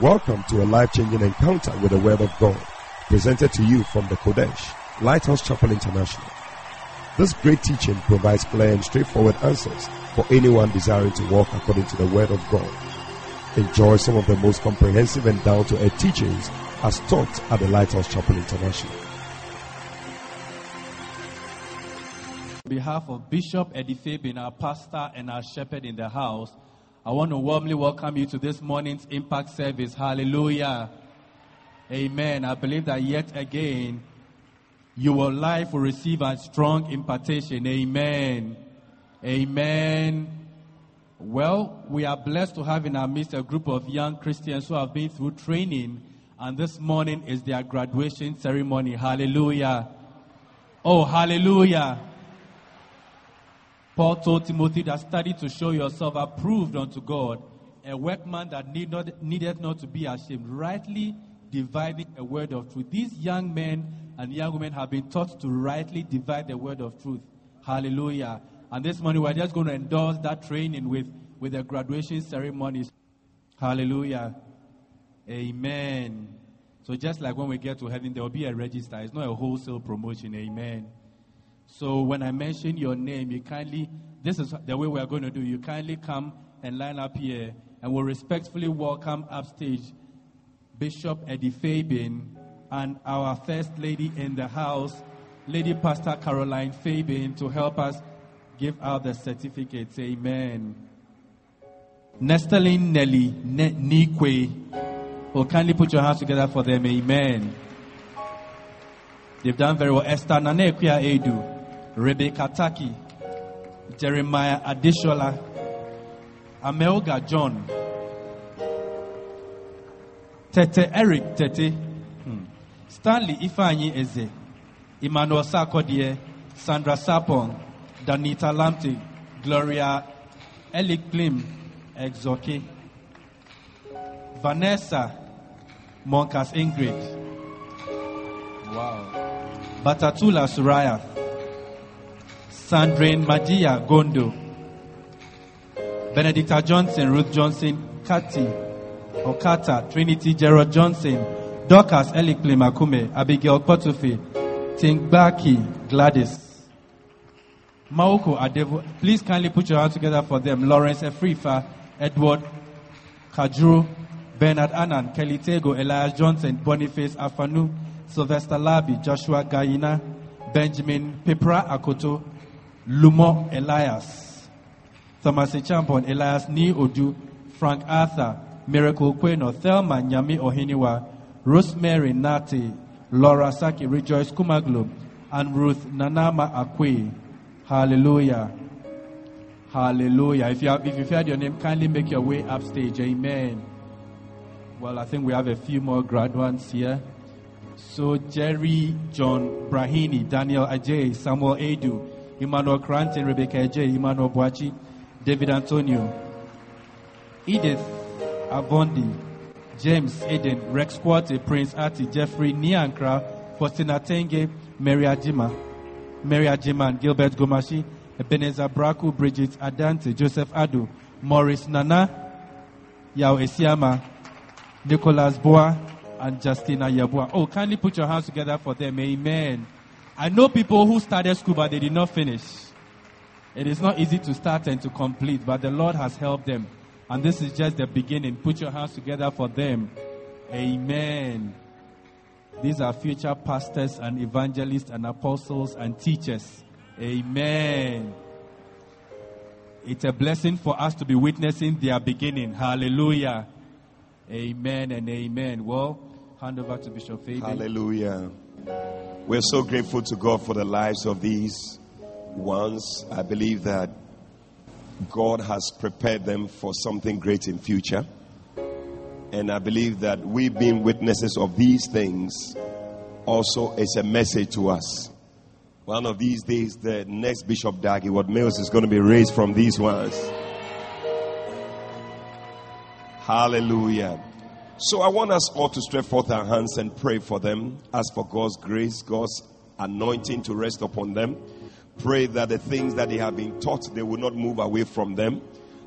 Welcome to a life changing encounter with the Word of God, presented to you from the Qodesh, Lighthouse Chapel International. This great teaching provides clear and straightforward answers for anyone desiring to walk according to the Word of God. Enjoy some of the most comprehensive and down to earth teachings as taught at the Lighthouse Chapel International. On behalf of Bishop Eddie Fabian, our pastor and our shepherd in the house, I want to warmly welcome you to this morning's impact service. Hallelujah. Amen. I believe that yet again, your life will receive a strong impartation. Amen. Amen. Well, we are blessed to have in our midst a group of young Christians who have been through training, and this morning is their graduation ceremony. Hallelujah. Oh, hallelujah. Paul told Timothy that study to show yourself approved unto God, a workman that need not, needed not to be ashamed, rightly dividing a word of truth. These young men and young women have been taught to rightly divide the word of truth. Hallelujah. And this morning we're just going to endorse that training with, with the graduation ceremonies. Hallelujah. Amen. So just like when we get to heaven, there will be a register. It's not a wholesale promotion. Amen. So when I mention your name, you kindly, this is the way we are going to do. You kindly come and line up here, and we'll respectfully welcome upstage Bishop Eddie Fabian and our first lady in the house, Lady Pastor Caroline Fabian, to help us give out the certificates. Amen. Nestalin Nelly ne- Nikwe. Well, kindly put your hands together for them. Amen. They've done very well. Esther Nanekwia Edu. Rebecca Taki, Jeremiah Adishola, Amelga John, Tete Eric Tete, hmm. Stanley Ifanyi Eze, Emmanuel Sakodie, Sandra Sapong, Danita Lamte, Gloria Elik Klim, Exoke, Vanessa Monkas Ingrid, wow, Batatula Suraya, Sandrine Magia Gondo, Benedicta Johnson, Ruth Johnson, Kati, Okata, Trinity Gerald Johnson, Dorcas Elikle Makume, Abigail Kotufi, Tingbaki Gladys, Maoko Adevo. Please kindly put your hands together for them. Lawrence Efrifa, Edward Kajuru, Bernard Annan, Kelly Tego, Elias Johnson, Boniface Afanu, Sylvester Labi, Joshua Gaina, Benjamin Pepra Akoto, Lumo Elias, Thomas Champon, Elias Ni Odu, Frank Arthur, Miracle Queno, Thelma Nyami Ohiniwa, Rosemary Nati, Laura Saki, Rejoice Kumaglo, and Ruth Nanama Akwe. Hallelujah. Hallelujah. If you have, if you've heard your name, kindly make your way upstage. Amen. Well, I think we have a few more graduates here. So Jerry John Brahini, Daniel Ajay, Samuel Edu, Emmanuel Cranton, Rebecca J, Emmanuel Boachi, David Antonio, Edith Avondi, James Eden, Rex Quarte, Prince Ati, Jeffrey Niankra, Faustina Tenge, Mary Ajima, Mary Ajiman, Gilbert Gomashi, Ebenezer Braku, Bridget Adante, Joseph Adu, Morris Nana, Yao Esiama, Nicholas Boa, and Justina Yabua. Oh, kindly put your hands together for them. Amen. I know people who started school but they did not finish. It is not easy to start and to complete, but the Lord has helped them. And this is just the beginning. Put your hands together for them. Amen. These are future pastors and evangelists and apostles and teachers. Amen. It's a blessing for us to be witnessing their beginning. Hallelujah. Amen and amen. Well, hand over to Bishop Fabian. Hallelujah. We're so grateful to God for the lives of these ones. I believe that God has prepared them for something great in future. And I believe that we being witnesses of these things also is a message to us. One of these days, the next Bishop Dag Heward Mills is going to be raised from these ones. Hallelujah. So I want us all to stretch forth our hands and pray for them. Ask for God's grace, God's anointing to rest upon them. Pray that the things that they have been taught, they will not move away from them.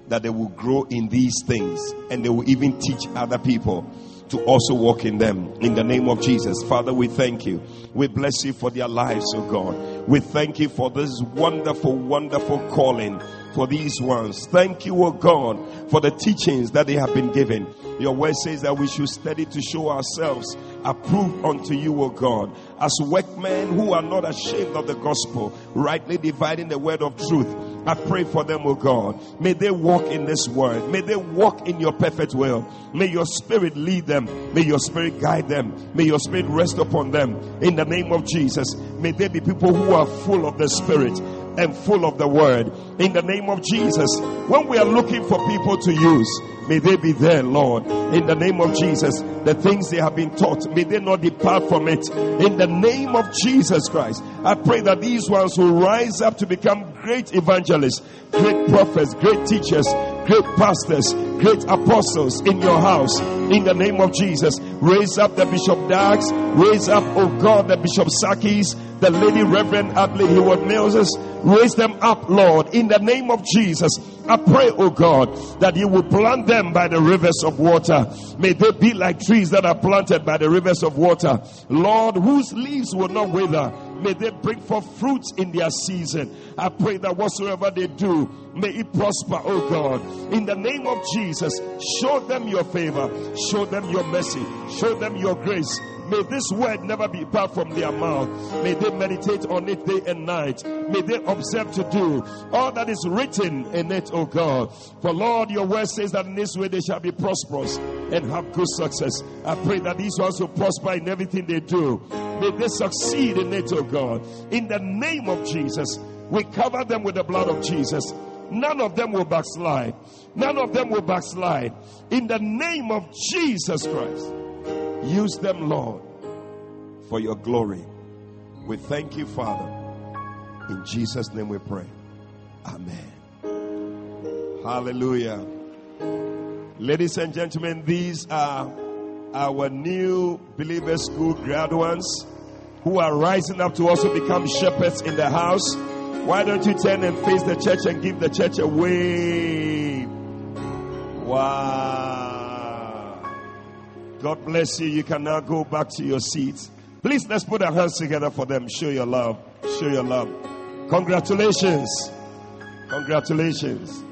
that they will grow in these things and they will even teach other people to also walk in them. In the name of Jesus. Father, we thank you. We bless you for their lives, oh God. We thank you for this wonderful, wonderful calling for these ones. Thank you, O God, for the teachings that they have been given. Your word says that we should study to show ourselves approved unto you, O God, as workmen who are not ashamed of the gospel, rightly dividing the word of truth. I pray for them, O God. May they walk in this word. May they walk in your perfect will. May your spirit lead them. May your spirit guide them. May your spirit rest upon them. In the name of Jesus, may they be people who are full of the spirit and full of the word. In the name of Jesus, when we are looking for people to use, may they be there, Lord. In the name of Jesus, the things they have been taught, may they not depart from it. In the name of Jesus Christ, I pray that these ones will rise up to become great evangelists, great prophets, great teachers, great pastors, great apostles in your house. In the name of Jesus, raise up the Bishop Dags, raise up, oh God, the Bishop Sakis, the Lady Reverend Adelaide Heward Mills, raise them up, Lord, in the name of Jesus. I pray, oh God, that you will plant them by the rivers of water. May they be like trees that are planted by the rivers of water. Lord, whose leaves will not wither May they bring forth fruits in their season. I pray that whatsoever they do, may it prosper, oh God. In the name of Jesus, show them your favor, show them your mercy, show them your grace. May this word never be apart from their mouth. May they meditate on it day and night. May they observe to do all that is written in it, O God. For Lord, your word says that in this way they shall be prosperous and have good success. I pray that these will prosper in everything they do. May they succeed in it, O God. In the name of Jesus, we cover them with the blood of Jesus. None of them will backslide. None of them will backslide. In the name of Jesus Christ. Use them, Lord, for your glory. We thank you, Father. In Jesus' name we pray. Amen. Hallelujah. Ladies and gentlemen, these are our new believer school graduates who are rising up to also become shepherds in the house. Why don't you turn and face the church and give the church a wave? Wow. God bless you. You can now go back to your seats. Please let's put our hands together for them. Show your love. Show your love. Congratulations. Congratulations.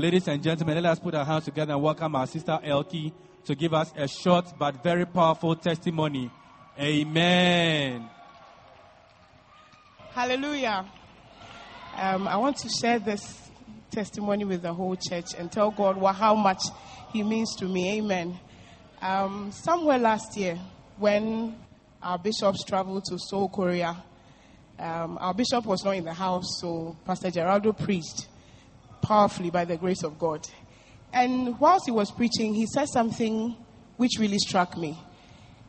Ladies and gentlemen, let us put our hands together and welcome our sister Elkie to give us a short but very powerful testimony. Amen. Hallelujah. Um, I want to share this testimony with the whole church and tell God how much He means to me. Amen. Um, somewhere last year, when our bishops traveled to Seoul, Korea, um, our bishop was not in the house, so Pastor Geraldo preached powerfully by the grace of God. And whilst he was preaching, he said something which really struck me.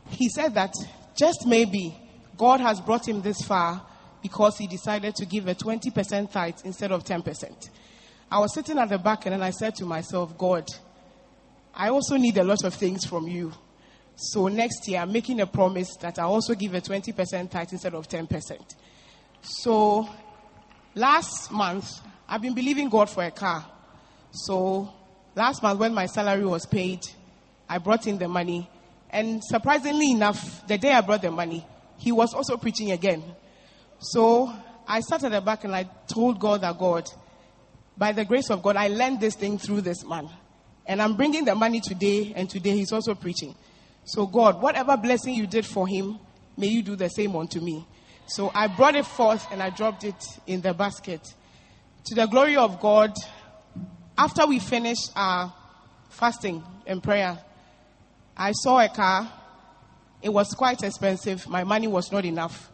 He said that just maybe God has brought him this far because he decided to give a 20% tithe instead of 10%. I was sitting at the back and then I said to myself, God, I also need a lot of things from you. So next year, I'm making a promise that I'll also give a 20% tithe instead of 10%. So last month, I've been believing God for a car. So last month, when my salary was paid, I brought in the money. And surprisingly enough, the day I brought the money, he was also preaching again. So I sat at the back and I told God that God, by the grace of God, I learned this thing through this man. And I'm bringing the money today, and today he's also preaching. So, God, whatever blessing you did for him, may you do the same unto me. So I brought it forth and I dropped it in the basket. To the glory of God, after we finished our fasting and prayer, I saw a car. It was quite expensive. My money was not enough.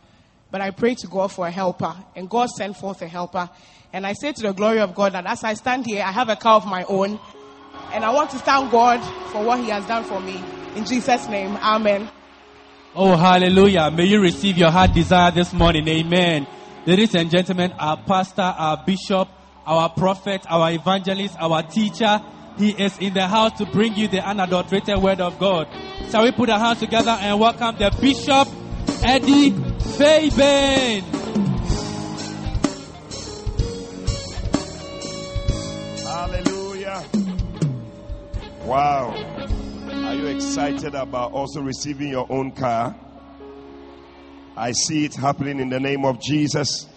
But I prayed to God for a helper, and God sent forth a helper. And I say to the glory of God that as I stand here, I have a car of my own. And I want to thank God for what He has done for me. In Jesus' name, Amen. Oh, hallelujah. May you receive your heart desire this morning. Amen. Ladies and gentlemen, our pastor, our bishop, our prophet, our evangelist, our teacher, he is in the house to bring you the unadulterated word of God. Shall we put our hands together and welcome the bishop, Eddie Fabian? Hallelujah. Wow. Are you excited about also receiving your own car? I see it happening in the name of Jesus.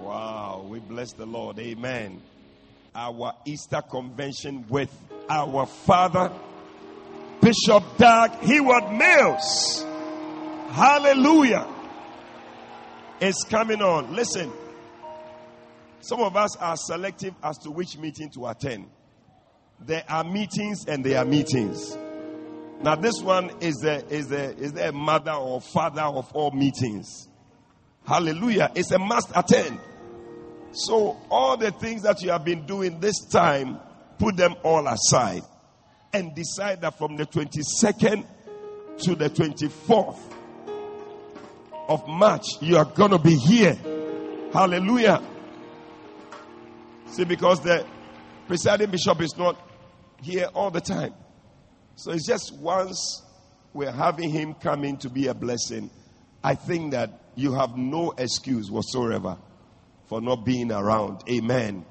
Wow. We bless the Lord. Amen. Our Easter convention with our father, Bishop Dag Heward Mills. Hallelujah. It's coming on. Listen. Some of us are selective as to which meeting to attend. There are meetings and there are meetings. Now, this one is the is the is the mother or father of all meetings. Hallelujah! It's a must attend. So, all the things that you have been doing this time, put them all aside, and decide that from the twenty second to the twenty fourth of March, you are going to be here. Hallelujah! See, because the presiding bishop is not here all the time. So it's just once we're having him come in to be a blessing, I think that you have no excuse whatsoever for not being around. Amen.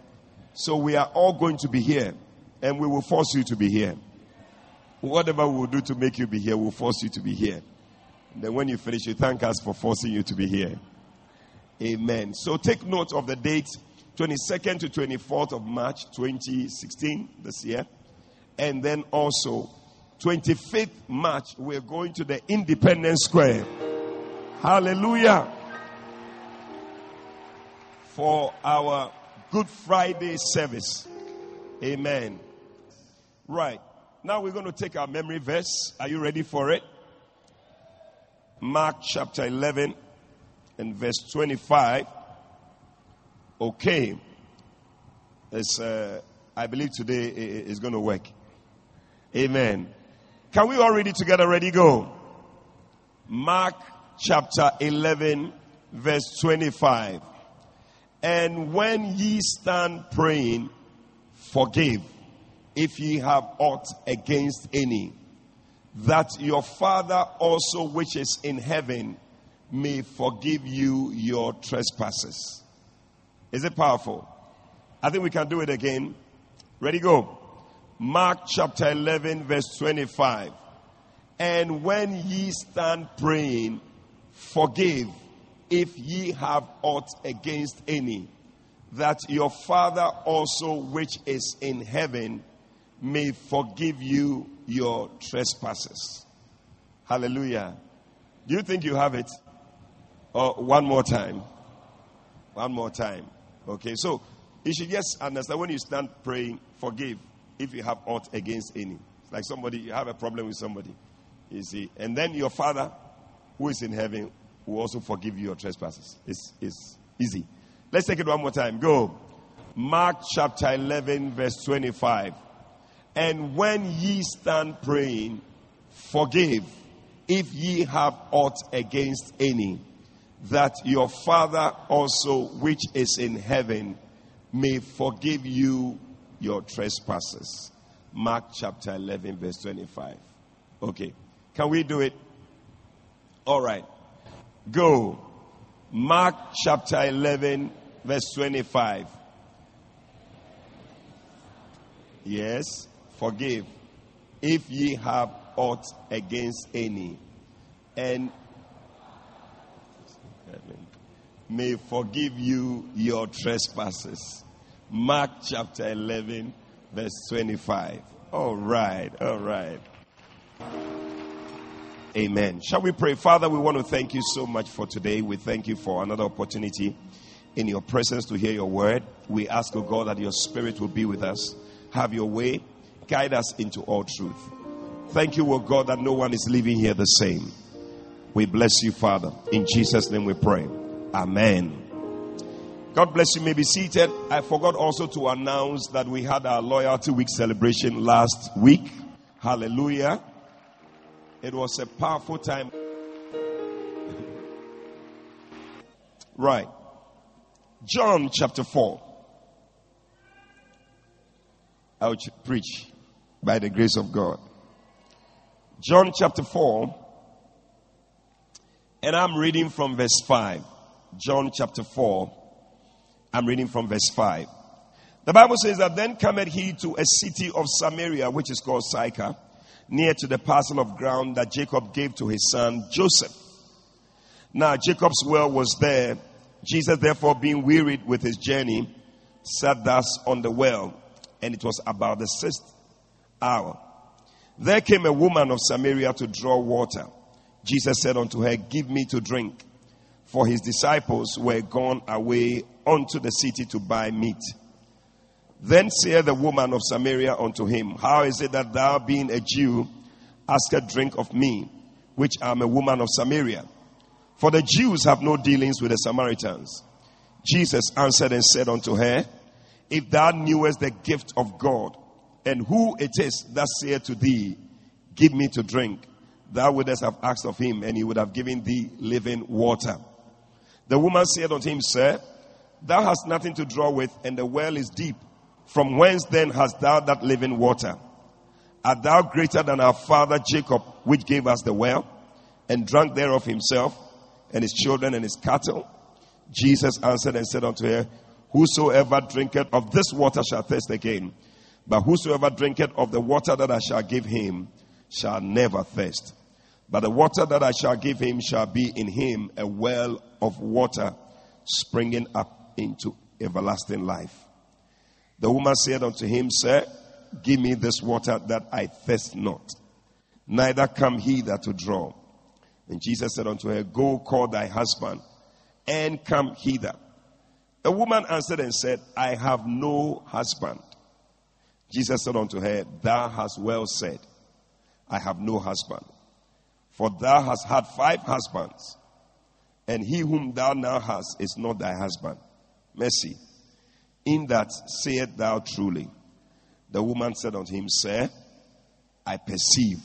So we are all going to be here and we will force you to be here. Whatever we will do to make you be here, we'll force you to be here. And then when you finish, you thank us for forcing you to be here. Amen. So take note of the date 22nd to 24th of March 2016, this year. And then also 25th March, we're going to the Independence Square. Hallelujah. For our Good Friday service. Amen. Right. Now we're going to take our memory verse. Are you ready for it? Mark chapter 11 and verse 25. Okay. It's, uh, I believe today is going to work. Amen. Can we all read it together? Ready, go. Mark chapter 11, verse 25. And when ye stand praying, forgive if ye have aught against any, that your Father also which is in heaven may forgive you your trespasses. Is it powerful? I think we can do it again. Ready, go. Mark chapter 11, verse 25. And when ye stand praying, forgive if ye have aught against any, that your Father also which is in heaven may forgive you your trespasses. Hallelujah. Do you think you have it? Or one more time? One more time. Okay, so you should just understand when you stand praying, forgive if you have aught against any. It's like somebody, you have a problem with somebody, you see. And then your Father who is in heaven will also forgive you your trespasses. It's, it's easy. Let's take it one more time. Go. Mark chapter 11, verse 25. And when ye stand praying, forgive if ye have aught against any, that your Father also, which is in heaven, may forgive you your trespasses. Mark chapter 11, verse 25. Okay. Can we do it? All right. Go. Mark chapter 11, verse 25. Yes. Forgive if ye have aught against any. And may forgive you your trespasses. Mark chapter 11, verse 25. All right, all right. Amen. Shall we pray? Father, we want to thank you so much for today. We thank you for another opportunity in your presence to hear your word. We ask, O God, that your spirit will be with us. Have your way. Guide us into all truth. Thank you, O God, that no one is leaving here the same. We bless you, Father. In Jesus' name we pray. Amen. God bless you. May be seated. I forgot also to announce that we had our Loyalty Week celebration last week. Hallelujah. It was a powerful time. right. John chapter 4. I will preach by the grace of God. John chapter 4. And I'm reading from verse 5. John chapter 4. I'm reading from verse 5. The Bible says that then cometh he to a city of Samaria, which is called Sychar, near to the parcel of ground that Jacob gave to his son Joseph. Now Jacob's well was there. Jesus, therefore, being wearied with his journey, sat thus on the well, and it was about the sixth hour. There came a woman of Samaria to draw water. Jesus said unto her, Give me to drink. For his disciples were gone away unto the city to buy meat. Then said the woman of Samaria unto him, How is it that thou, being a Jew, askest drink of me, which am a woman of Samaria? For the Jews have no dealings with the Samaritans. Jesus answered and said unto her, If thou knewest the gift of God, and who it is that saith to thee, Give me to drink, thou wouldst have asked of him, and he would have given thee living water. The woman said unto him, Sir, thou hast nothing to draw with, and the well is deep. From whence then hast thou that living water? Art thou greater than our father Jacob, which gave us the well, and drank thereof himself, and his children, and his cattle? Jesus answered and said unto her, Whosoever drinketh of this water shall thirst again, but whosoever drinketh of the water that I shall give him shall never thirst. But the water that I shall give him shall be in him a well of water springing up into everlasting life. The woman said unto him, Sir, give me this water that I thirst not, neither come hither to draw. And Jesus said unto her, Go call thy husband and come hither. The woman answered and said, I have no husband. Jesus said unto her, Thou hast well said, I have no husband. For thou hast had five husbands, and he whom thou now hast is not thy husband. Mercy. In that sayest thou truly. The woman said unto him, Sir, I perceive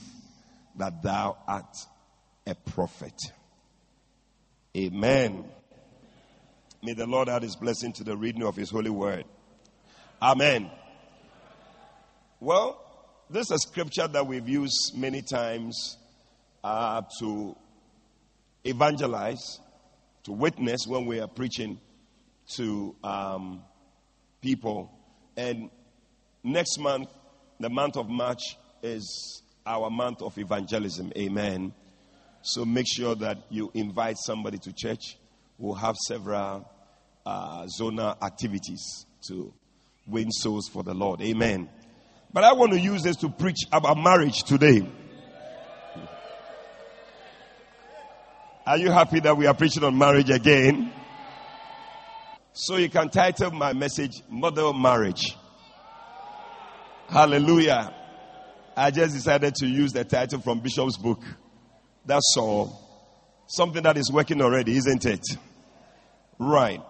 that thou art a prophet. Amen. May the Lord add his blessing to the reading of his holy word. Amen. Well, this is a scripture that we've used many times uh, to evangelize, to witness when we are preaching to um, people. And next month, the month of March, is our month of evangelism. Amen. So make sure that you invite somebody to church. We'll have several uh, zonal activities to win souls for the Lord. Amen. But I want to use this to preach about marriage today. Are you happy that we are preaching on marriage again? So you can title my message Model Marriage. Hallelujah. I just decided to use the title from Bishop's book. That's all. Something that is working already, isn't it? Right.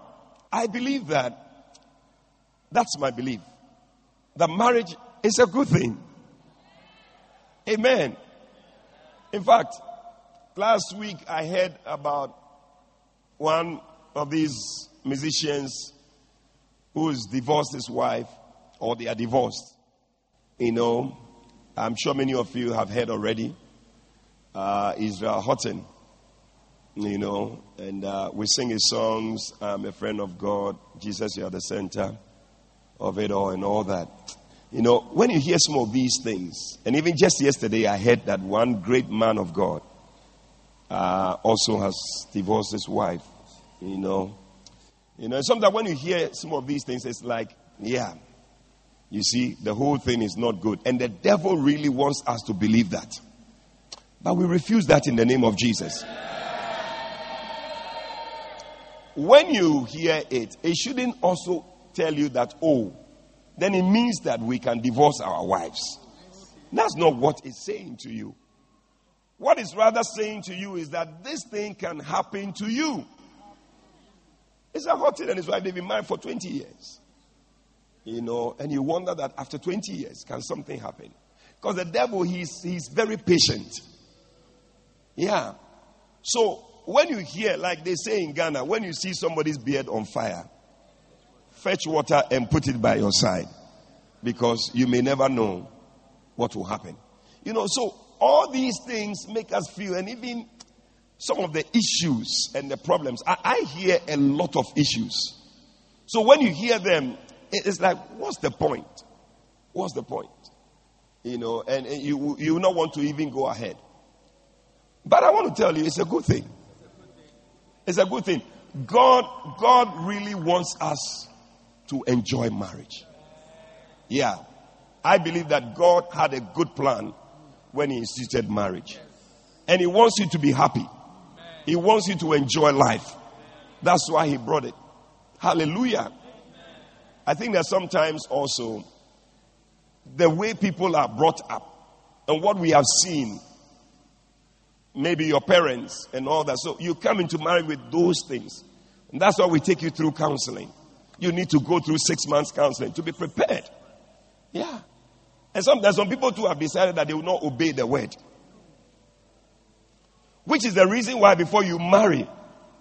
I believe that that's my belief. That marriage is a good thing. Amen. In fact, last week I heard about one of these musicians who's divorced his wife or they are divorced. You know, I'm sure many of you have heard already. Uh, Israel Houghton, you know, and uh, we sing his songs. I'm a friend of God. Jesus, you are the center of it all, and all that. You know, when you hear some of these things, and even just yesterday, I heard that one great man of God uh, also has divorced his wife. You know, you know. Sometimes when you hear some of these things, it's like, yeah, you see, the whole thing is not good, and the devil really wants us to believe that, but we refuse that in the name of Jesus. when you hear it, it shouldn't also tell you that, oh, then it means that we can divorce our wives. That's not what it's saying to you. What it's rather saying to you is that this thing can happen to you. It's a hot and his wife, they've been married for 20 years. You know, and you wonder that after 20 years, can something happen? Because the devil, he's, he's very patient. Yeah. So when you hear, like they say in Ghana, when you see somebody's beard on fire, fetch water and put it by your side because you may never know what will happen. You know, so all these things make us feel, and even some of the issues and the problems. I, I hear a lot of issues. So when you hear them, it's like, what's the point? What's the point? You know, and, and you you not want to even go ahead. But I want to tell you, it's a good thing. It's a good thing. God, God really wants us to enjoy marriage. Yeah. I believe that God had a good plan when He instituted marriage. And He wants you to be happy. He wants you to enjoy life. That's why He brought it. Hallelujah. I think that sometimes also the way people are brought up and what we have seen, maybe your parents and all that. So you come into marriage with those things. And that's why we take you through counseling. You need to go through six months counseling to be prepared. Yeah. And some, there's some people too have decided that they will not obey the word. Which is the reason why before you marry,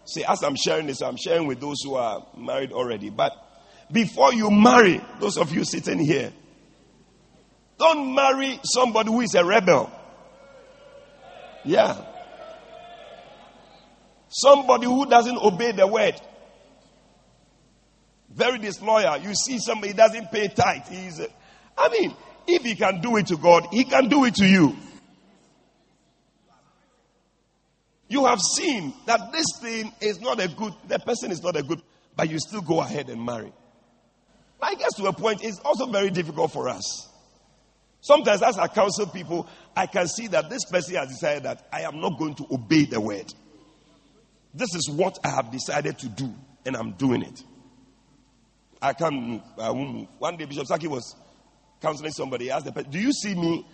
see, as I'm sharing this, I'm sharing with those who are married already. But before you marry, those of you sitting here, don't marry somebody who is a rebel. Yeah. Somebody who doesn't obey the word. Very disloyal. You see somebody doesn't pay tithe. He's, I mean, if he can do it to God, he can do it to you. You have seen that this thing is not a good, the person is not a good, but you still go ahead and marry. I guess to a point, it's also very difficult for us. Sometimes, as I counsel people, I can see that this person has decided that I am not going to obey the word. This is what I have decided to do, and I'm doing it. I can't move. I won't move. One day, Bishop Saki was counseling somebody. He asked the person, Do you see me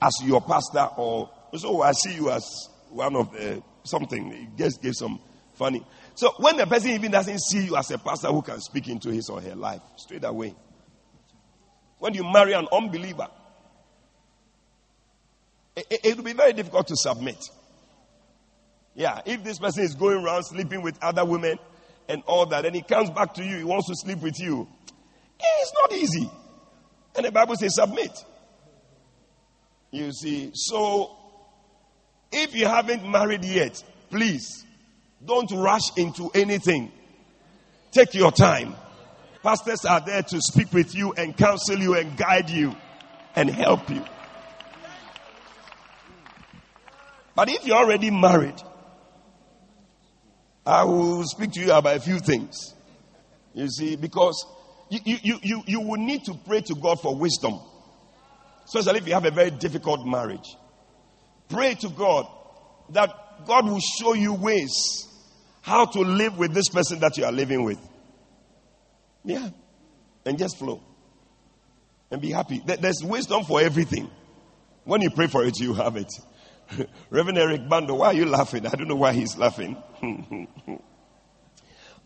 as your pastor? Or so I see you as one of the something. He just gave some funny. So when the person even doesn't see you as a pastor who can speak into his or her life, straight away. When you marry an unbeliever, it, it, it will be very difficult to submit. Yeah, if this person is going around sleeping with other women and all that, and he comes back to you, he wants to sleep with you, it's not easy. And the Bible says, submit. You see, so if you haven't married yet, please don't rush into anything. Take your time. Pastors are there to speak with you and counsel you and guide you and help you. But if you're already married, I will speak to you about a few things. You see, because you, you, you, you will need to pray to God for wisdom. Especially if you have a very difficult marriage. Pray to God that God will show you ways how to live with this person that you are living with. Yeah. And just flow. And be happy. There's wisdom for everything. When you pray for it, you have it. Reverend Eric Bando, why are you laughing? I don't know why he's laughing.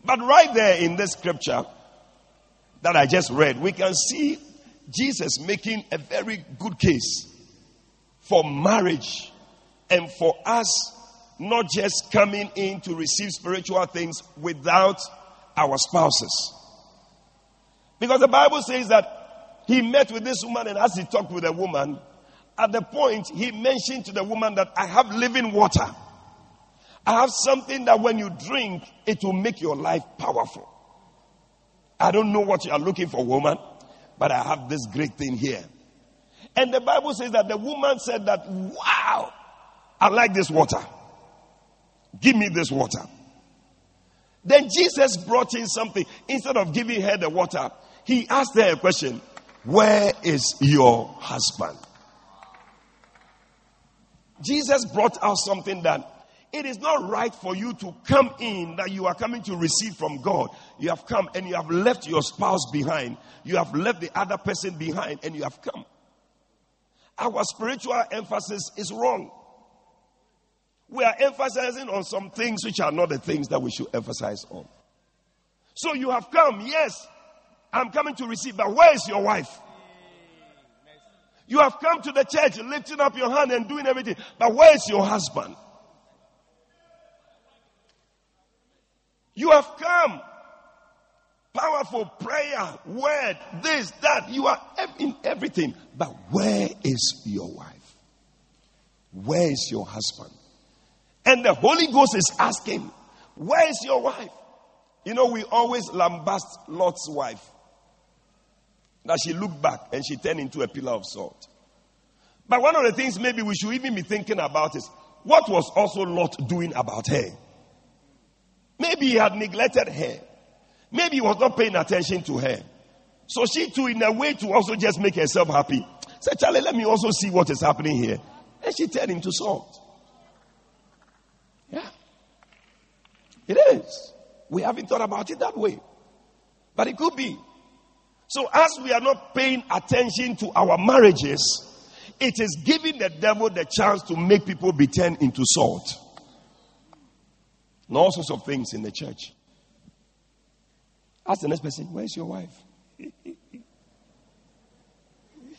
but right there in this scripture that I just read, we can see Jesus making a very good case for marriage and for us not just coming in to receive spiritual things without our spouses. Because the Bible says that he met with this woman, and as he talked with the woman, at the point he mentioned to the woman that I have living water. I have something that when you drink, it will make your life powerful. I don't know what you are looking for, woman, but I have this great thing here. And the Bible says that the woman said that, wow, I like this water. Give me this water. Then Jesus brought in something. Instead of giving her the water, he asked her a question Where is your husband? Jesus brought out something that It is not right for you to come in that you are coming to receive from God. You have come and you have left your spouse behind. You have left the other person behind and you have come. Our spiritual emphasis is wrong. We are emphasizing on some things which are not the things that we should emphasize on. So you have come, yes, I'm coming to receive, but where is your wife? You have come to the church lifting up your hand and doing everything, but where is your husband? You have come. Powerful prayer, word, this, that. You are in everything. But where is your wife? Where is your husband? And the Holy Ghost is asking, Where is your wife? You know, we always lambast Lot's wife. That she looked back and she turned into a pillar of salt. But one of the things maybe we should even be thinking about is what was also Lot doing about her? Maybe he had neglected her. Maybe he was not paying attention to her. So she too, in a way to also just make herself happy, said, Charlie, let me also see what is happening here. And she turned into salt. It is. We haven't thought about it that way. But it could be. So as we are not paying attention to our marriages, it is giving the devil the chance to make people be turned into salt. And all sorts of things in the church. Ask the next person, where's your wife?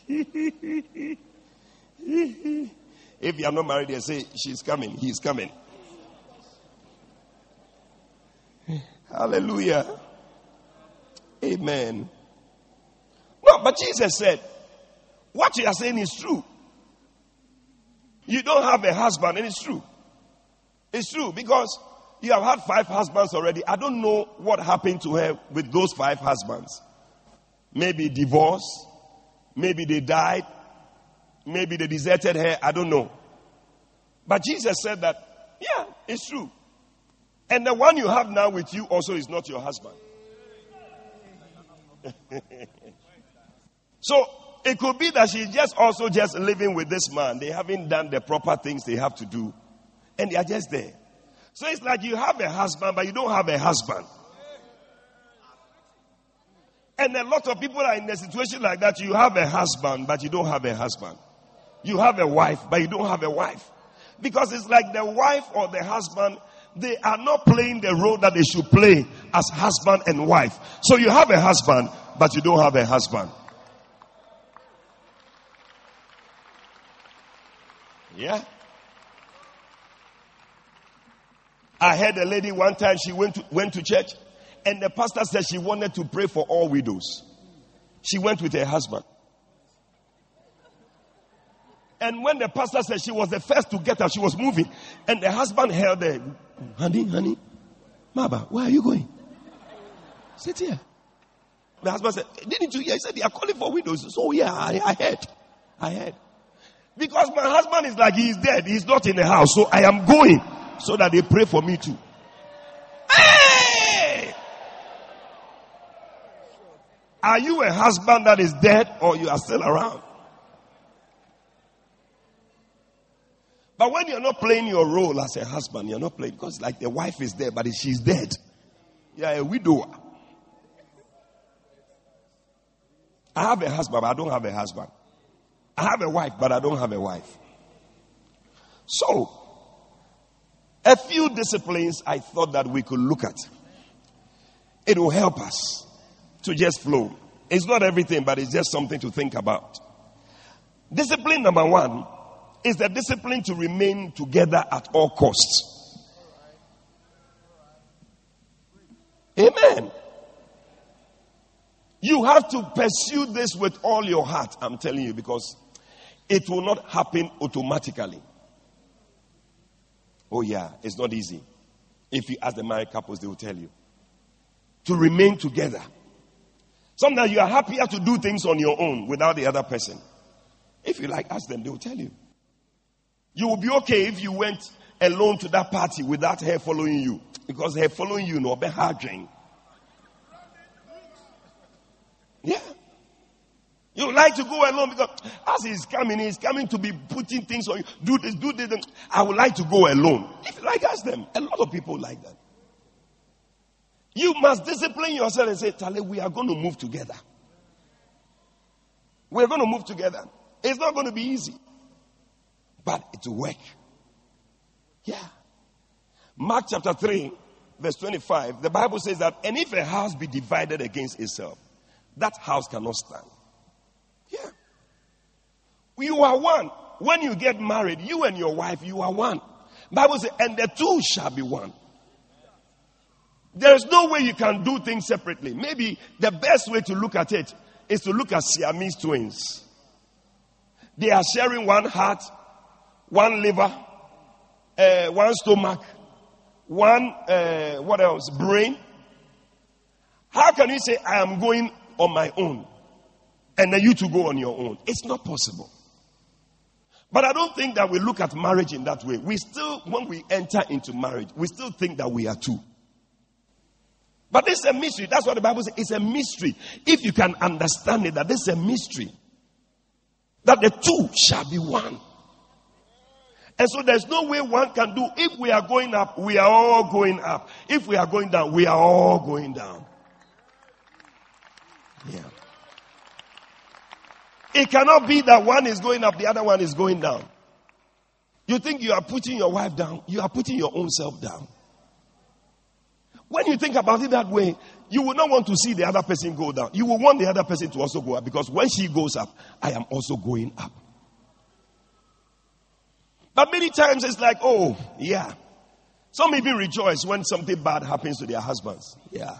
if you are not married, they say, she's coming, he's coming. Hallelujah. Amen. No, but Jesus said, what you are saying is true. You don't have a husband, and it's true. It's true because you have had five husbands already. I don't know what happened to her with those five husbands. Maybe divorce, maybe they died, maybe they deserted her. I don't know. But Jesus said that, yeah, it's true. And the one you have now with you also is not your husband. so it could be that she's just also just living with this man. They haven't done the proper things they have to do. And they are just there. So it's like you have a husband, but you don't have a husband. And a lot of people are in a situation like that. You have a husband, but you don't have a husband. You have a wife, but you don't have a wife. Because it's like the wife or the husband, they are not playing the role that they should play as husband and wife. So you have a husband, but you don't have a husband. Yeah. I heard a lady one time she went to, went to church and the pastor said she wanted to pray for all widows. She went with her husband. And when the pastor said she was the first to get up, she was moving. And the husband held her. Honey, honey, Maba, where are you going? Sit here. The husband said, Didn't you hear? He said, They are calling for widows. So, yeah, I, I heard. I heard. Because my husband is like, he is dead. He's not in the house. So I am going so that they pray for me too. Hey! Are you a husband that is dead or you are still around? But when you're not playing your role as a husband, you're not playing because like the wife is there, but she's dead. You're a widower. I have a husband, but I don't have a husband. I have a wife, but I don't have a wife. So, a few disciplines I thought that we could look at. It will help us to just flow. It's not everything, but it's just something to think about. Discipline number one is the discipline to remain together at all costs. Amen. You have to pursue this with all your heart, I'm telling you, because it will not happen automatically. Oh, yeah, it's not easy. If you ask the married couples, they will tell you. To remain together. Sometimes you are happier to do things on your own without the other person. If you like, ask them, they will tell you. You will be okay if you went alone to that party without her following you. Because her following you, no, be hard. Yeah. You like to go alone because as he's coming, he's coming to be putting things on you. Do this, do this. I would like to go alone. If you like, ask them. A lot of people like that. You must discipline yourself and say, Tale, we are going to move together. We're going to move together. It's not going to be easy, but it will work. Yeah. Mark chapter 3, verse 25, the Bible says that, and if a house be divided against itself, that house cannot stand. Yeah. You are one. When you get married, you and your wife, you are one. Bible says, and the two shall be one. There is no way you can do things separately. Maybe the best way to look at it is to look at Siamese twins. They are sharing one heart, one liver, uh, one stomach, one, uh, what else? Brain. How can you say, I am going on my own and then you to go on your own? It's not possible. But I don't think that we look at marriage in that way. We still, when we enter into marriage, we still think that we are two. But this is a mystery. That's what the Bible says. It's a mystery. If you can understand it, that this is a mystery. That the two shall be one. And so there's no way one can do. If we are going up, we are all going up. If we are going down, we are all going down. Yeah. It cannot be that one is going up, the other one is going down. You think you are putting your wife down, you are putting your own self down. When you think about it that way, you will not want to see the other person go down. You will want the other person to also go up because when she goes up, I am also going up. But many times it's like, oh, yeah. Some even rejoice when something bad happens to their husbands. Yeah.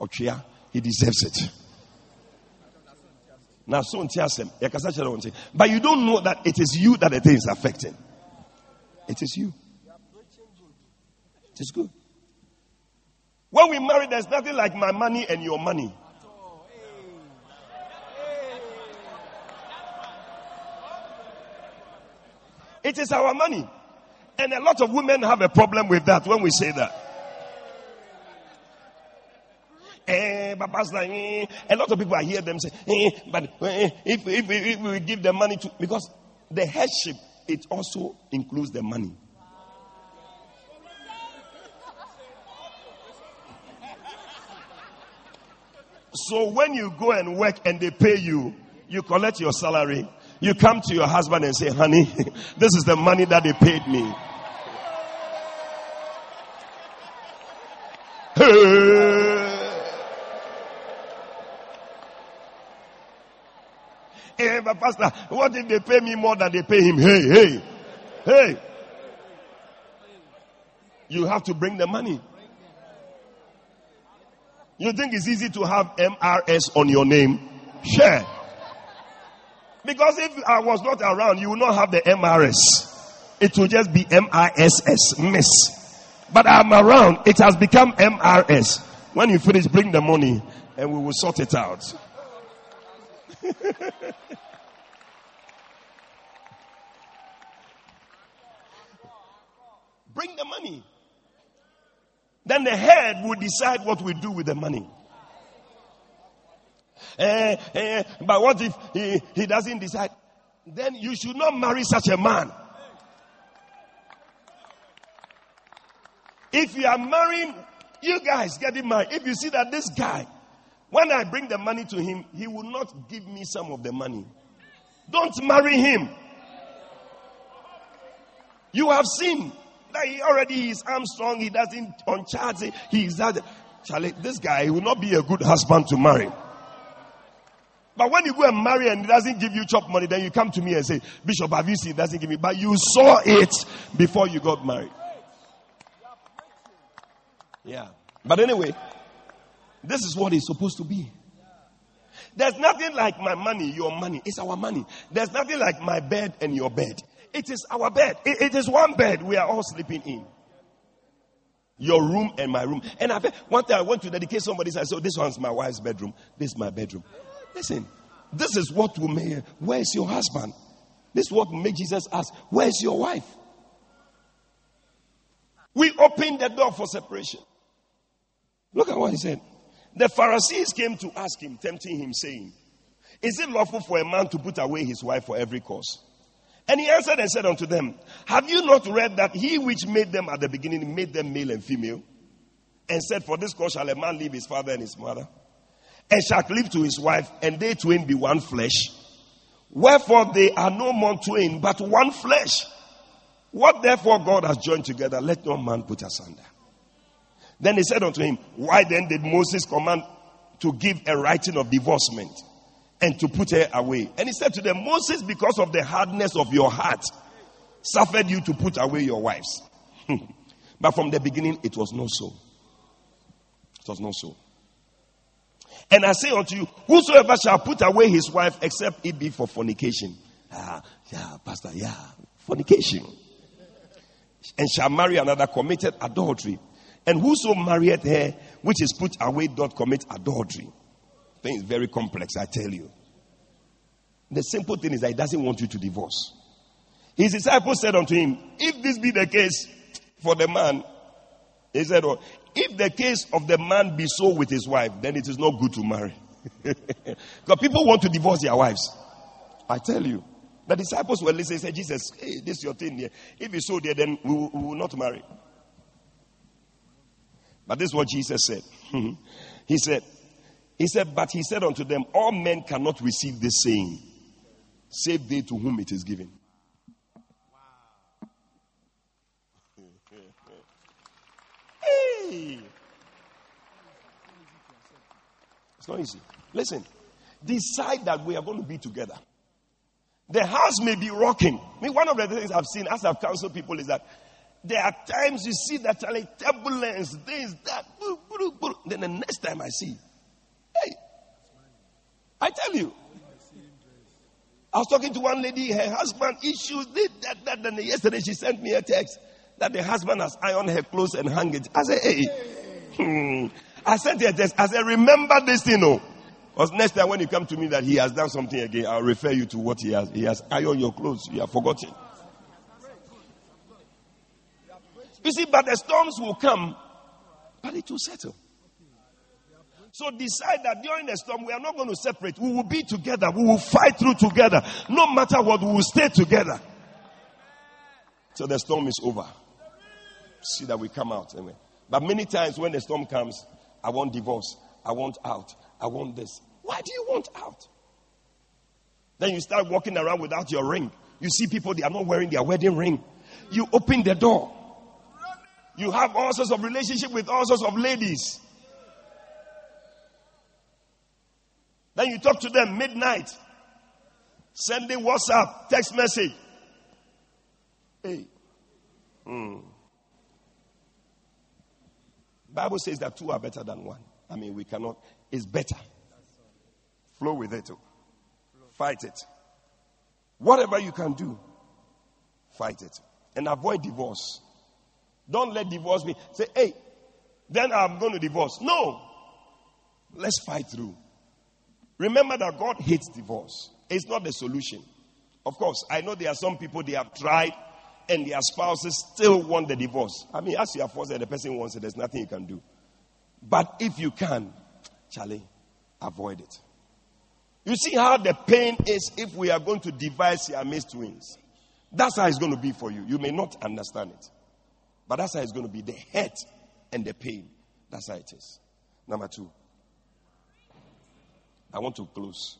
Okay, yeah, he deserves it. Now, so but you don't know that it is you that the thing is affecting. It is you. It is good. When we marry, there's nothing like my money and your money. It is our money. And a lot of women have a problem with that when we say that. Eh, but pastor, eh, a lot of people I hear them say, eh, but eh, if, if, if we give the money to, because the headship, it also includes the money. So when you go and work and they pay you, you collect your salary, you come to your husband and say, honey, this is the money that they paid me. Hey, but pastor, what if they pay me more than they pay him? Hey, hey, hey. You have to bring the money. You think it's easy to have MRS on your name? Share. Because if I was not around, you will not have the MRS. It will just be MISS, miss. But I'm around. It has become MRS. When you finish, bring the money and we will sort it out. bring the money. Then the head will decide what we do with the money. Eh, eh, but what if he, he doesn't decide? Then you should not marry such a man. If you are marrying, you guys getting married, if you see that this guy, when I bring the money to him, he will not give me some of the money. Don't marry him. You have seen that he already is Armstrong. He doesn't on charge. He is that. Charlie, this guy will not be a good husband to marry. But when you go and marry and he doesn't give you chop money, then you come to me and say, Bishop, have you seen? It doesn't give me. But you saw it before you got married. Yeah. But anyway, this is what it's supposed to be. There's nothing like my money, your money. It's our money. There's nothing like my bed and your bed. It is our bed. It, it is one bed we are all sleeping in. Your room and my room. And I one time I went to dedicate somebody. I said, so this one's my wife's bedroom. This is my bedroom. Listen, this is what will make. Where's your husband? This is what make Jesus ask, Where's your wife? We opened the door for separation. Look at what he said. The Pharisees came to ask him, tempting him, saying, Is it lawful for a man to put away his wife for every cause? And he answered and said unto them, Have you not read that he which made them at the beginning made them male and female? And said, For this cause shall a man leave his father and his mother, and shall cleave to his wife, and they twain be one flesh. Wherefore they are no more twain, but one flesh. What therefore God has joined together, let no man put asunder. Then he said unto him, Why then did Moses command to give a writing of divorcement and to put her away? And he said to them, Moses, because of the hardness of your heart, suffered you to put away your wives. but from the beginning, it was not so. It was not so. And I say unto you, whosoever shall put away his wife except it be for fornication. Ah, yeah, Pastor, yeah, fornication. And shall marry another committed adultery. And whoso marrieth her, which is put away, doth commit adultery. Thing is very complex, I tell you. The simple thing is that he doesn't want you to divorce. His disciples said unto him, If this be the case for the man, he said, oh, if the case of the man be so with his wife, then it is not good to marry. because people want to divorce their wives. I tell you. The disciples were listening, said, Jesus, hey, this is your thing here. If it's so there, then we will, we will not marry. But this is what Jesus said. he said, He said, but he said unto them, All men cannot receive this saying, save they to whom it is given. Hey. It's not easy. Listen, decide that we are going to be together. The house may be rocking. I mean, one of the things I've seen as I've counseled people is that there are times you see that like turbulence, this, that, boo, boo, boo. then the next time I see, hey, I tell you. I was talking to one lady, her husband issues this, that, that, and yesterday she sent me a text that the husband has ironed her clothes and hung it. I said, hey. Hmm. I sent her text. I said, remember this, you know. Because next time when you come to me that he has done something again, I'll refer you to what he has. He has ironed your clothes. You have forgotten. You see, but the storms will come, but it will settle. So decide that during the storm, we are not going to separate. We will be together. We will fight through together. No matter what, we will stay together. So the storm is over. See that we come out. Anyway. But many times when the storm comes, I want divorce. I want out. I want this. Why do you want out? Then you start walking around without your ring. You see people, they are not wearing their wedding ring. You open the door. You have all sorts of relationship with all sorts of ladies. Then you talk to them midnight, sending WhatsApp, text message. Hey. Hmm. Bible says that two are better than one. I mean, we cannot. It's better. Flow with it. oh. Fight it. Whatever you can do, fight it. And avoid divorce. Don't let divorce be. Say, hey, then I'm going to divorce. No. Let's fight through. Remember that God hates divorce. It's not the solution. Of course, I know there are some people they have tried and their spouses still want the divorce. I mean, as you are forced and the person wants it, there's nothing you can do. But if you can, Charlie, avoid it. You see how the pain is if we are going to divide Siamese twins. That's how it's going to be for you. You may not understand it. But that's how it's going to be the hurt and the pain. That's how it is. Number two. I want to close.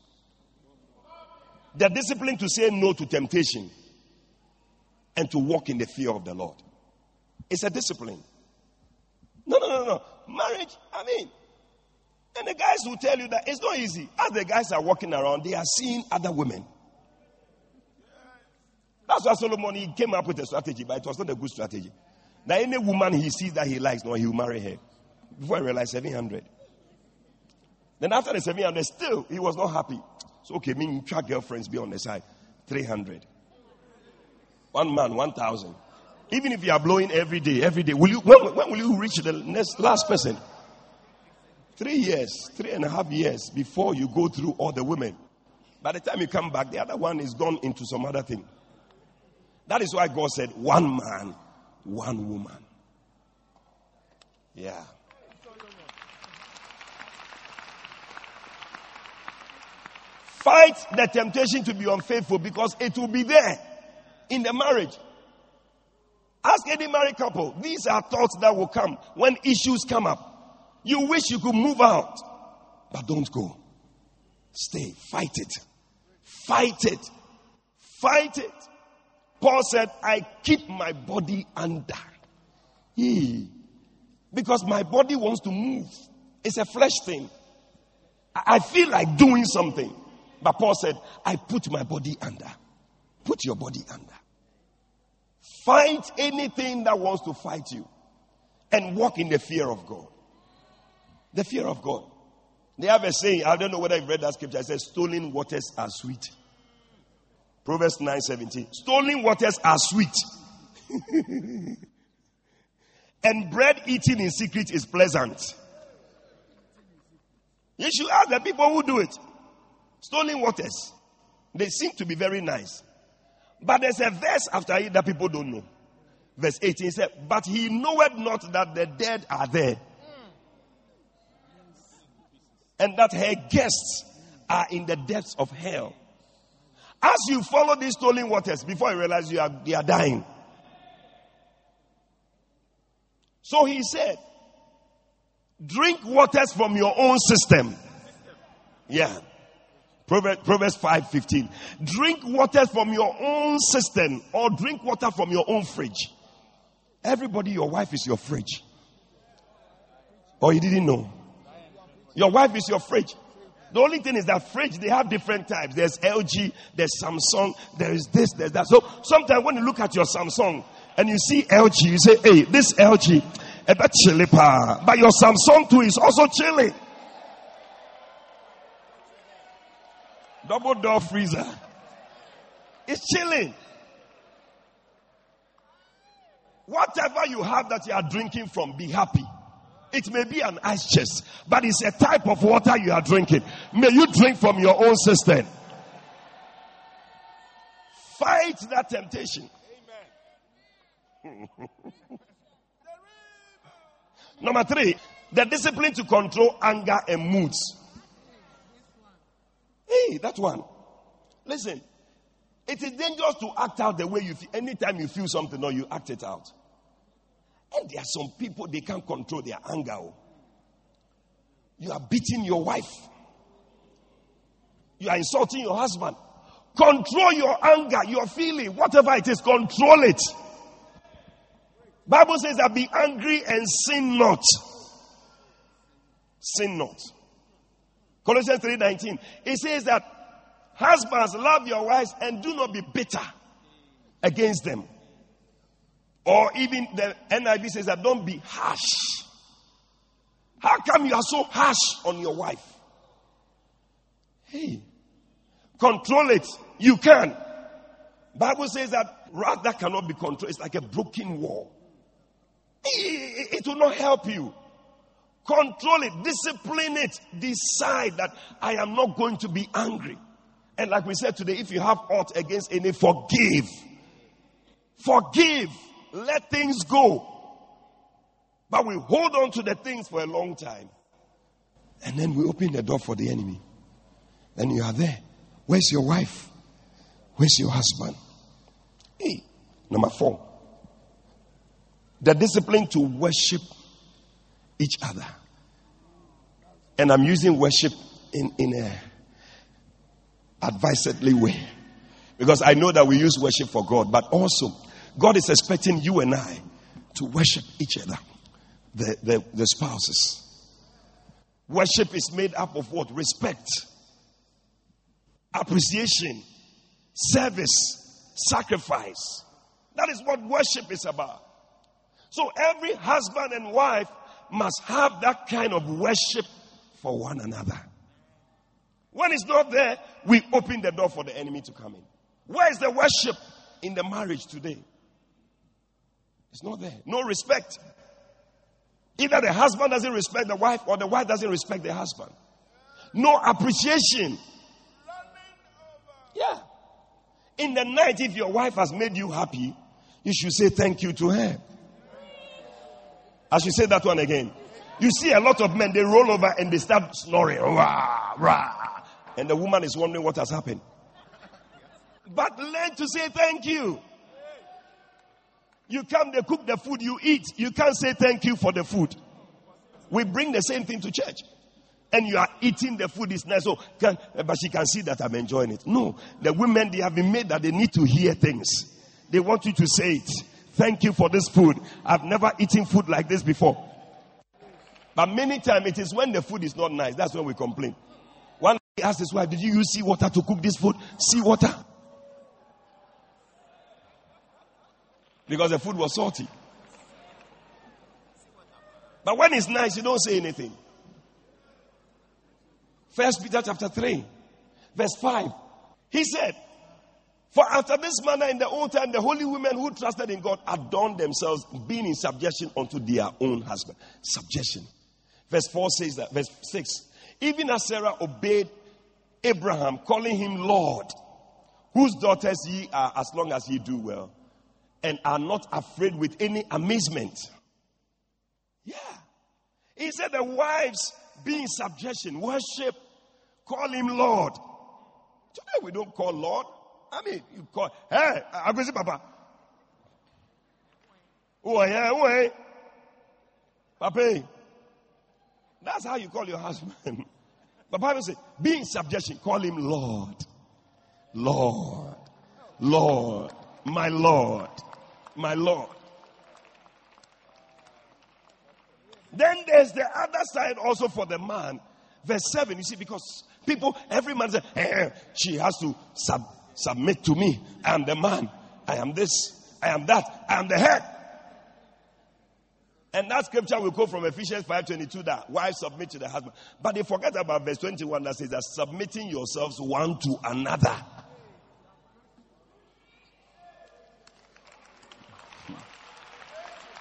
The discipline to say no to temptation and to walk in the fear of the Lord. It's a discipline. No, no, no, no. Marriage, I mean, and the guys will tell you that it's not easy. As the guys are walking around, they are seeing other women. That's why Solomon he came up with a strategy, but it was not a good strategy. Now, any woman he sees that he likes, no, he will marry her. Before I realized 700. Then after the 700, still he was not happy. So okay, me track girlfriends be on the side. 300. One man, 1,000. Even if you are blowing every day, every day, will you, when, when will you reach the next last person? Three years, three and a half years before you go through all the women. By the time you come back, the other one is gone into some other thing. That is why God said, one man, one woman. Yeah. Fight the temptation to be unfaithful because it will be there in the marriage. Ask any married couple. These are thoughts that will come when issues come up. You wish you could move out, but don't go. Stay. Fight it. Fight it. Fight it. Paul said, I keep my body under. Because my body wants to move. It's a flesh thing. I feel like doing something. But Paul said, I put my body under. Put your body under. Fight anything that wants to fight you. And walk in the fear of God. The fear of God. They have a saying, I don't know whether you've read that scripture. It says, stolen waters are sweet. Proverbs 9 17. Stolen waters are sweet. and bread eaten in secret is pleasant. You should ask the people who do it. Stolen waters. They seem to be very nice. But there's a verse after it that people don't know. Verse 18 said, But he knoweth not that the dead are there. And that her guests are in the depths of hell. As you follow these stolen waters, before you realize you are, they are dying. So he said, drink waters from your own cistern. Yeah. Proverbs, Proverbs 5 15. Drink water from your own cistern or drink water from your own fridge. Everybody, your wife is your fridge. Or you didn't know? Your wife is your fridge. The only thing is that fridge, they have different types. There's LG, there's Samsung, there's this, there's that. So sometimes when you look at your Samsung and you see LG, you say, hey, this LG, a bit chilly. But your Samsung too is also chilly. Double door freezer. It's chilling. Whatever you have that you are drinking from, be happy. It may be an ice chest, but it's a type of water you are drinking. May you drink from your own cistern. Fight that temptation. Number three, the discipline to control anger and moods. Hey, that one. Listen, it is dangerous to act out the way you feel. Anytime you feel something or you act it out. And there are some people, they can't control their anger. oh. You are beating your wife. You are insulting your husband. Control your anger, your feeling, whatever it is, control it. Bible says that be angry and sin not. Sin not. Colossians 3:19. It says that husbands love your wives and do not be bitter against them. Or even the NIV says that don't be harsh. How come you are so harsh on your wife? Hey, control it. You can. Bible says that wrath that cannot be controlled is like a broken wall. It, it will not help you. Control it, discipline it, decide that I am not going to be angry. And like we said today, if you have aught against any, forgive. Forgive. Let things go. But we hold on to the things for a long time. And then we open the door for the enemy. Then you are there. Where's your wife? Where's your husband? Hey, number four. The discipline to worship each other. And I'm using worship in, in a advisedly way. Because I know that we use worship for God, but also God is expecting you and I to worship each other, the, the, the spouses. Worship is made up of what? Respect, appreciation, service, sacrifice. That is what worship is about. So every husband and wife must have that kind of worship for one another. When it's not there, we open the door for the enemy to come in. Where is the worship in the marriage today? It's not there. No respect. Either the husband doesn't respect the wife or the wife doesn't respect the husband. No appreciation. Yeah. In the night, if your wife has made you happy, you should say thank you to her. I should say that one again. You see a lot of men, they roll over and they start snoring. Rah, rah. And the woman is wondering what has happened. But learn to say thank you. You come, they cook the food, you eat. You can't say thank you for the food. We bring the same thing to church. And you are eating the food is nice. So can, but she can see that I'm enjoying it. No, the women they have been made that they need to hear things. They want you to say it. Thank you for this food. I've never eaten food like this before. But many times it is when the food is not nice. That's when we complain. One day asked his wife, Did you use sea water to cook this food? Sea water. Because the food was salty. But when it's nice, you don't say anything. First Peter chapter 3, verse 5. He said, For after this manner in the old time, the holy women who trusted in God adorned themselves, being in subjection unto their own husband. Subjection. Verse 4 says that, verse 6. Even as Sarah obeyed Abraham, calling him Lord, whose daughters ye are as long as ye do well, and are not afraid with any amazement. Yeah. He said the wives be in subjection, worship, call him Lord. Today we don't call Lord. I mean, you call, hey, I'm going Papa. Oh, yeah. Papa. That's how you call your husband. The Bible says, be in subjection, call him Lord. Lord. Lord. My Lord. My Lord. Then there's the other side also for the man. Verse 7, you see, because people, every man says, eh, she has to sub, submit to me. I am the man. I am this. I am that. I am the head. And that scripture will go from Ephesians 5:22 that wives submit to the husband. But they forget about verse 21 that says that submitting yourselves one to another.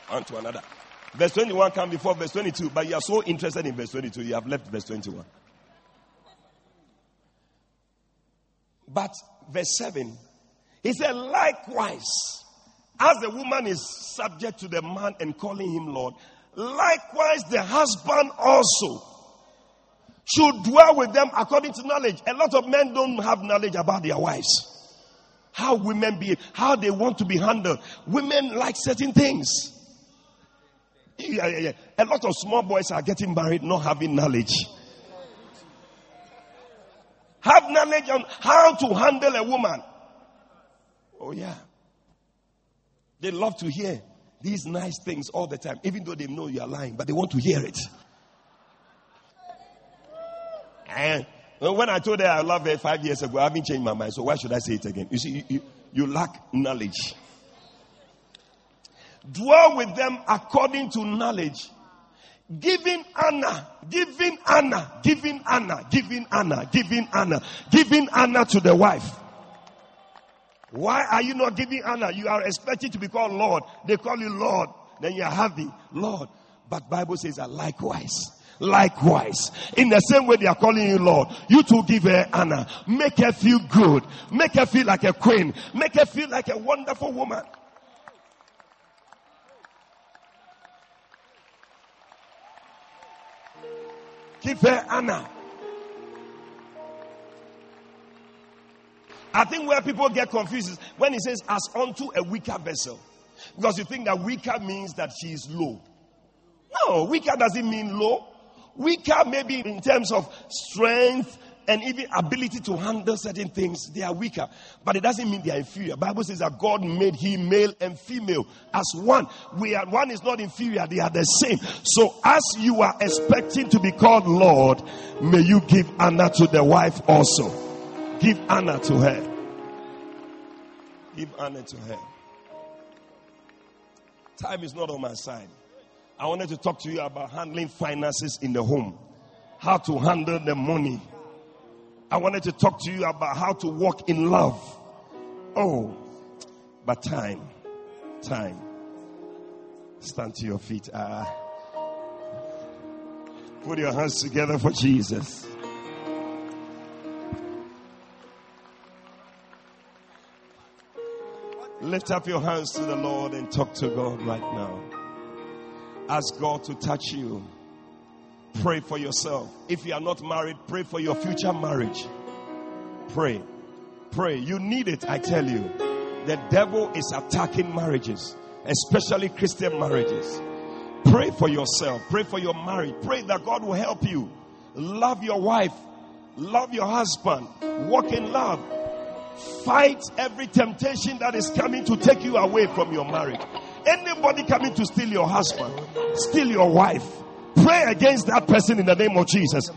One to another. Verse 21 come before verse 22, but you are so interested in verse 22, you have left verse 21. But verse 7, he said, likewise, as the woman is subject to the man and calling him Lord, likewise the husband also should dwell with them according to knowledge. A lot of men don't have knowledge about their wives. How women behave, how they want to be handled. Women like certain things. Yeah, yeah, yeah. A lot of small boys are getting married not having knowledge. Have knowledge on how to handle a woman. Oh, yeah. They love to hear these nice things all the time, even though they know you are lying, but they want to hear it. Eh? And when I told her I love her five years ago, I haven't changed my mind, so why should I say it again? You see, you, you, you lack knowledge. Dwell with them according to knowledge. Giving honor, giving honor, giving honor, giving honor, giving honor, giving honor to the wife. Why are you not giving honor? You are expected to be called Lord. They call you Lord. Then you are happy, Lord. But Bible says that likewise. Likewise, in the same way they are calling you Lord, you to give her honor, make her feel good, make her feel like a queen, make her feel like a wonderful woman. Give her honor. I think where people get confused is when he says, as unto a weaker vessel. Because you think that weaker means that she is low. No, weaker doesn't mean low. Weaker, maybe in terms of strength and even ability to handle certain things, they are weaker. But it doesn't mean they are inferior. Bible says that God made him male and female as one. We are one is not inferior, they are the same. So as you are expecting to be called Lord, may you give honor to the wife also. Give honor to her. Give honor to her. Time is not on my side. I wanted to talk to you about handling finances in the home, how to handle the money. I wanted to talk to you about how to walk in love. Oh, but time, time. Stand to your feet. Uh, put your hands together for Jesus. Lift up your hands to the Lord and talk to God right now. Ask God to touch you. Pray for yourself. If you are not married, pray for your future marriage. Pray. Pray. You need it, I tell you. The devil is attacking marriages, especially Christian marriages. Pray for yourself. Pray for your marriage. Pray that God will help you. Love your wife. Love your husband. Walk in love. Fight every temptation that is coming to take you away from your marriage. Anybody coming to steal your husband, steal your wife, pray against that person in the name of Jesus.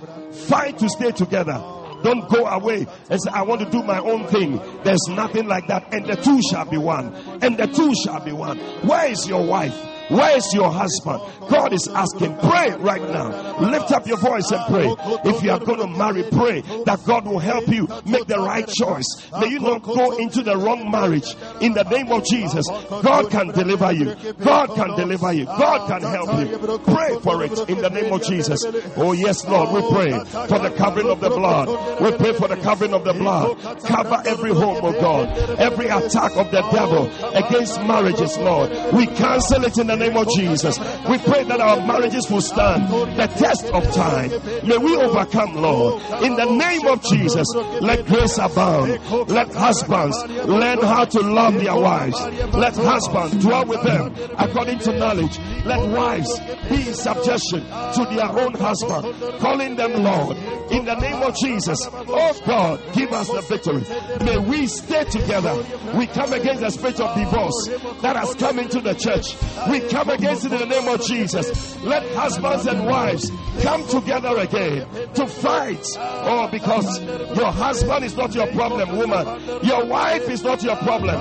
Fight to stay together. Don't go away and say, I want to do my own thing. There's nothing like that. And the two shall be one. And the two shall be one. Where is your wife? Where is your husband? God is asking, pray right now. Lift up your voice and pray. If you are going to marry, pray that God will help you make the right choice. May you not go into the wrong marriage. In the name of Jesus, God can deliver you. God can deliver you. God can help you. Pray for it in the name of Jesus. Oh, yes, Lord, we pray for the covering of the blood. We pray for the covering of the blood. Cover every home, oh God. Every attack of the devil against marriages, Lord. We cancel it in the name of Jesus. We pray that our marriages will stand the test of time. May we overcome, Lord. In the name of Jesus, let grace abound. Let husbands learn how to love their wives. Let husbands dwell with them according to knowledge. Let wives be in subjection to their own husband, calling them Lord. In the name of Jesus, oh God, give us the victory. May we stay together. We come against the spirit of divorce that has come into the church. We come against it in the name of Jesus. Let husbands and wives come together again to fight. Oh, because your husband is not your problem, woman. Your wife is not your problem.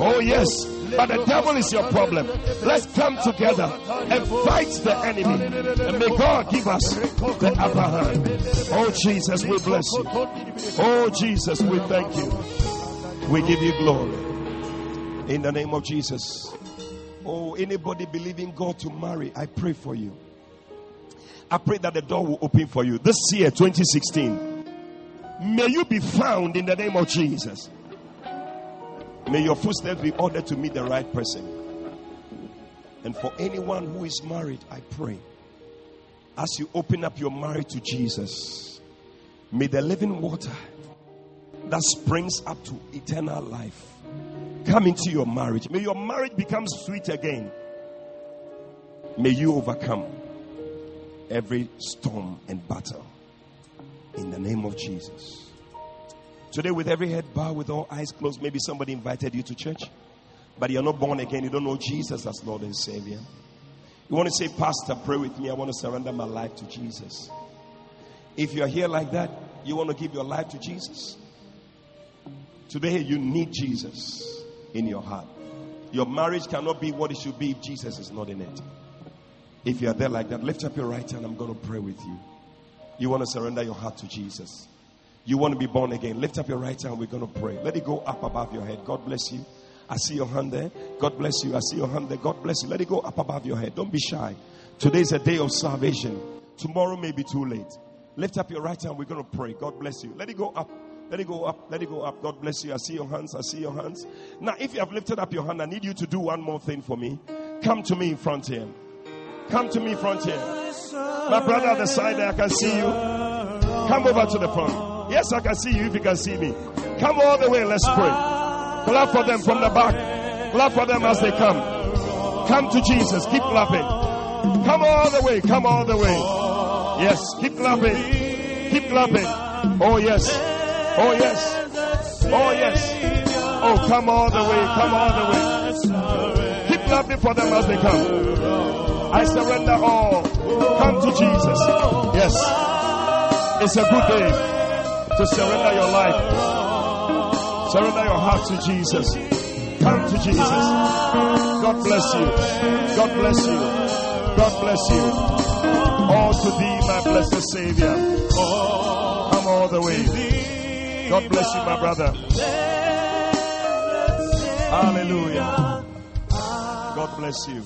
Oh, yes. But the devil is your problem. Let's come together and fight the enemy. And may God give us the upper hand. Oh, Jesus, we bless you. Oh, Jesus, we thank you. We give you glory. In the name of Jesus. Oh, anybody believing God to marry, I pray for you. I pray that the door will open for you. This year, 2016, may you be found in the name of Jesus. May your footsteps be ordered to meet the right person. And for anyone who is married, I pray, as you open up your marriage to Jesus, may the living water that springs up to eternal life come into your marriage. May your marriage become sweet again. May you overcome every storm and battle in the name of Jesus. Today, with every head bowed, with all eyes closed, maybe somebody invited you to church, but you're not born again. You don't know Jesus as Lord and Savior. You want to say, Pastor, pray with me. I want to surrender my life to Jesus. If you're here like that, you want to give your life to Jesus. Today, you need Jesus in your heart. Your marriage cannot be what it should be if Jesus is not in it. If you are there like that, lift up your right hand. I'm going to pray with you. You want to surrender your heart to Jesus. You want to be born again. Lift up your right hand. We're going to pray. Let it go up above your head. God bless you. I see your hand there. God bless you. I see your hand there. God bless you. Let it go up above your head. Don't be shy. Today is a day of salvation. Tomorrow may be too late. Lift up your right hand. We're going to pray. God bless you. Let it go up. Let it go up. Let it go up. God bless you. I see your hands. I see your hands. Now, if you have lifted up your hand, I need you to do one more thing for me. Come to me in front here. Come to me in front here. My brother at the side there, I can see you. Come over to the front. Yes, I can see you if you can see me. Come all the way. Let's pray. Clap for them from the back. Clap for them as they come. Come to Jesus. Keep clapping. Come all the way. Come all the way. Yes. Keep clapping. Keep clapping. Oh, yes. Oh, yes. Oh, yes. Oh, come all the way. Come all the way. Keep clapping for them as they come. I surrender all. Come to Jesus. Yes. It's a good day to surrender your life. Surrender your heart to Jesus. Come to Jesus. God bless you. God bless you. God bless you. All to thee, my blessed Savior. Come all the way. God bless you, my brother. Hallelujah. God bless you.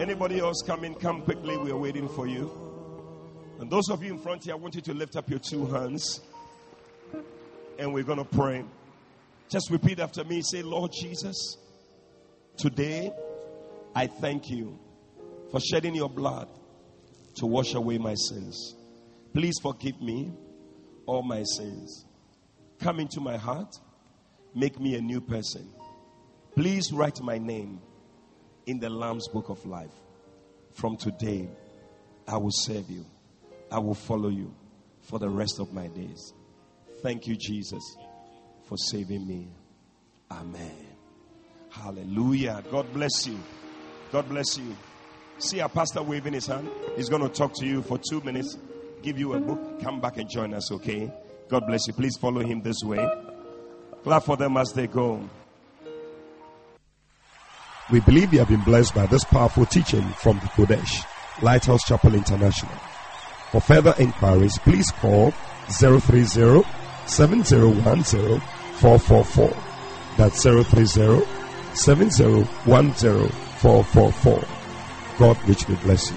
Anybody else coming? Come quickly. We are waiting for you. And those of you in front here, I want you to lift up your two hands. And we're going to pray. Just repeat after me. Say, Lord Jesus, today I thank you for shedding your blood to wash away my sins. Please forgive me all my sins. Come into my heart, make me a new person. Please write my name in the Lamb's Book of Life. From today, I will serve you. I will follow you for the rest of my days. Thank you, Jesus, for saving me. Amen. Hallelujah. God bless you. God bless you. See our pastor waving his hand. He's going to talk to you for two minutes, give you a book. Come back and join us, okay? God bless you. Please follow him this way. Clap for them as they go. We believe you have been blessed by this powerful teaching from the Qodesh, Lighthouse Chapel International. For further inquiries, please call 030 7010 444. That's 030 7010 444. God richly bless you.